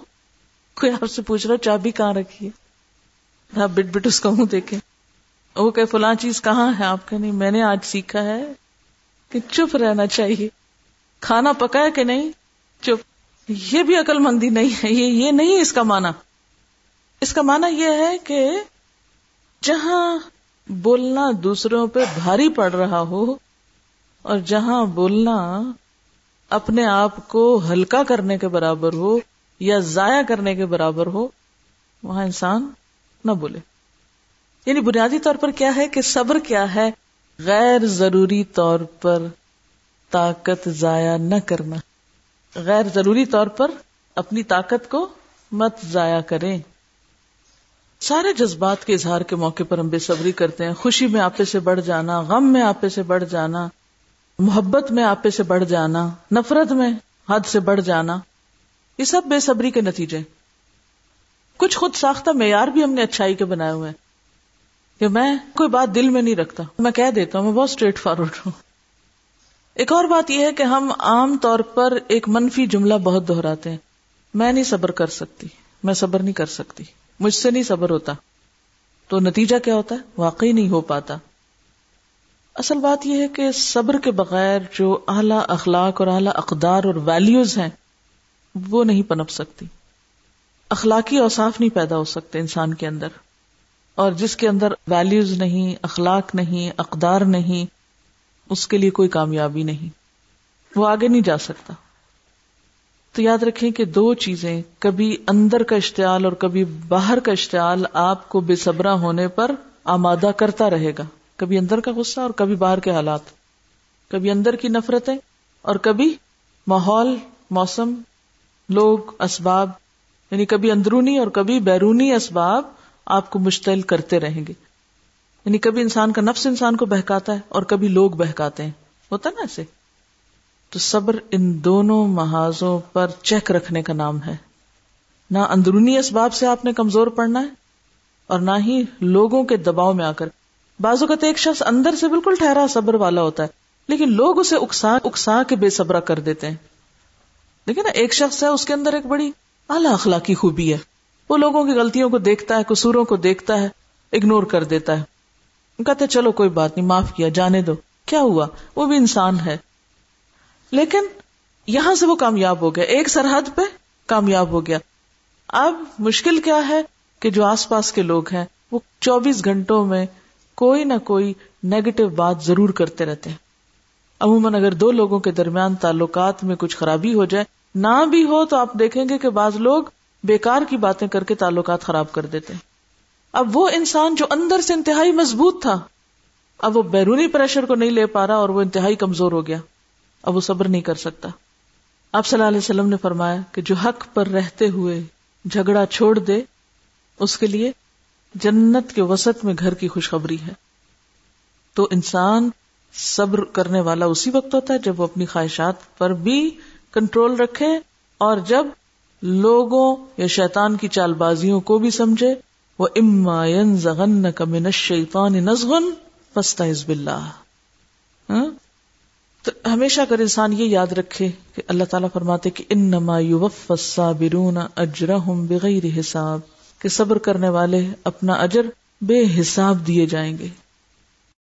کوئی آپ سے پوچھ رہا چابی کہاں رکھی ہے؟ آپ بٹ بٹ اس کا منہ دیکھے وہ کہ فلاں چیز کہاں ہے؟ آپ کا نہیں، میں نے آج سیکھا ہے کہ چپ رہنا چاہیے۔ کھانا پکا ہے کہ نہیں؟ چپ۔ یہ بھی عقل مندی نہیں ہے۔ یہ یہ نہیں اس کا مانا اس کا مانا یہ ہے کہ جہاں بولنا دوسروں پہ بھاری پڑ رہا ہو اور جہاں بولنا اپنے آپ کو ہلکا کرنے کے برابر ہو یا ضائع کرنے کے برابر ہو، وہاں انسان نہ بولے۔ یعنی بنیادی طور پر کیا ہے کہ صبر کیا ہے غیر ضروری طور پر طاقت ضائع نہ کرنا۔ غیر ضروری طور پر اپنی طاقت کو مت ضائع کریں۔ سارے جذبات کے اظہار کے موقع پر ہم بے صبری کرتے ہیں۔ خوشی میں آپے سے بڑھ جانا، غم میں آپے سے بڑھ جانا، محبت میں آپے سے بڑھ جانا، نفرت میں حد سے بڑھ جانا، یہ سب بے صبری کے نتیجے۔ کچھ خود ساختہ معیار بھی ہم نے اچھائی کے بنائے ہوئے ہیں۔ کہ میں کوئی بات دل میں نہیں رکھتا۔ میں کہہ دیتا ہوں، میں بہت اسٹریٹ فارورڈ ہوں۔ ایک اور بات یہ ہے کہ ہم عام طور پر ایک منفی جملہ بہت دہراتے ہیں۔ میں نہیں صبر کر سکتی، میں صبر نہیں کر سکتی۔ مجھ سے نہیں صبر ہوتا۔ تو نتیجہ کیا ہوتا ہے؟ واقعی نہیں ہو پاتا۔ اصل بات یہ ہے کہ صبر کے بغیر جو اعلی اخلاق اور اعلی اقدار اور ویلیوز ہیں، وہ نہیں پنپ سکتی۔ اخلاقی اوصاف نہیں پیدا ہو سکتے انسان کے اندر۔ اور جس کے اندر ویلیوز نہیں، اخلاق نہیں، اقدار نہیں، اس کے لیے کوئی کامیابی نہیں۔ وہ آگے نہیں جا سکتا۔ تو یاد رکھیں کہ دو چیزیں کبھی اندر کا اشتعال اور کبھی باہر کا اشتعال آپ کو بے صبرا ہونے پر آمادہ کرتا رہے گا۔ کبھی اندر کا غصہ اور کبھی باہر کے حالات۔ کبھی اندر کی نفرتیں اور کبھی ماحول، موسم، لوگ، اسباب۔ یعنی کبھی اندرونی اور کبھی بیرونی اسباب آپ کو مشتعل کرتے رہیں گے۔ یعنی کبھی انسان کا نفس انسان کو بہکاتا ہے اور کبھی لوگ بہکاتے ہیں۔ ہوتا نا ایسے؟ تو صبر ان دونوں محاذوں پر چیک رکھنے کا نام ہے۔ نہ اندرونی اسباب سے آپ نے کمزور پڑنا ہے اور نہ ہی لوگوں کے دباؤ میں آ کر۔ بازو کا تو ایک شخص اندر سے بالکل ٹھہرا صبر والا ہوتا ہے، لیکن لوگ اسے اکسا اکسا کے بے صبرا کر دیتے ہیں۔ دیکھیں نا، ایک شخص ہے، اس کے اندر ایک بڑی اعلی اخلاقی خوبی ہے۔ وہ لوگوں کی غلطیوں کو دیکھتا ہے، قصوروں کو دیکھتا ہے اگنور کر دیتا ہے۔ کہتے چلو کوئی بات نہیں، معاف کیا، جانے دو۔ کیا ہوا؟ وہ بھی انسان ہے۔ لیکن یہاں سے وہ کامیاب ہو گیا۔ ایک سرحد پہ کامیاب ہو گیا۔ اب مشکل کیا ہے کہ جو آس پاس کے لوگ ہیں، وہ چوبیس گھنٹوں میں کوئی نہ کوئی نیگیٹو بات ضرور کرتے رہتے ہیں۔ عموماً اگر دو لوگوں کے درمیان تعلقات میں کچھ خرابی ہو جائے، نہ بھی ہو تو آپ دیکھیں گے کہ بعض لوگ بیکار کی باتیں کر کے تعلقات خراب کر دیتے ہیں۔ اب وہ انسان جو اندر سے انتہائی مضبوط تھا، اب وہ بیرونی پریشر کو نہیں لے پا رہا اور وہ انتہائی کمزور ہو گیا۔ اب وہ صبر نہیں کر سکتا۔ آپ صلی اللہ علیہ وسلم نے فرمایا کہ جو حق پر رہتے ہوئے جھگڑا چھوڑ دے، اس کے لیے جنت کے وسط میں گھر کی خوشخبری ہے۔ تو انسان صبر کرنے والا اسی وقت ہوتا ہے جب وہ اپنی خواہشات پر بھی کنٹرول رکھے اور جب لوگوں یا شیطان کی چال بازیوں کو بھی سمجھے۔ وہ اما زغن کا من نزغن فاستعذ باللہ ہاں؟ تو ہمیشہ اگر انسان یہ یاد رکھے کہ اللہ تعالیٰ فرماتے کہ ان نما الصابرون اجرهم بغیر حساب، کہ صبر کرنے والے اپنا اجر بے حساب دیے جائیں گے۔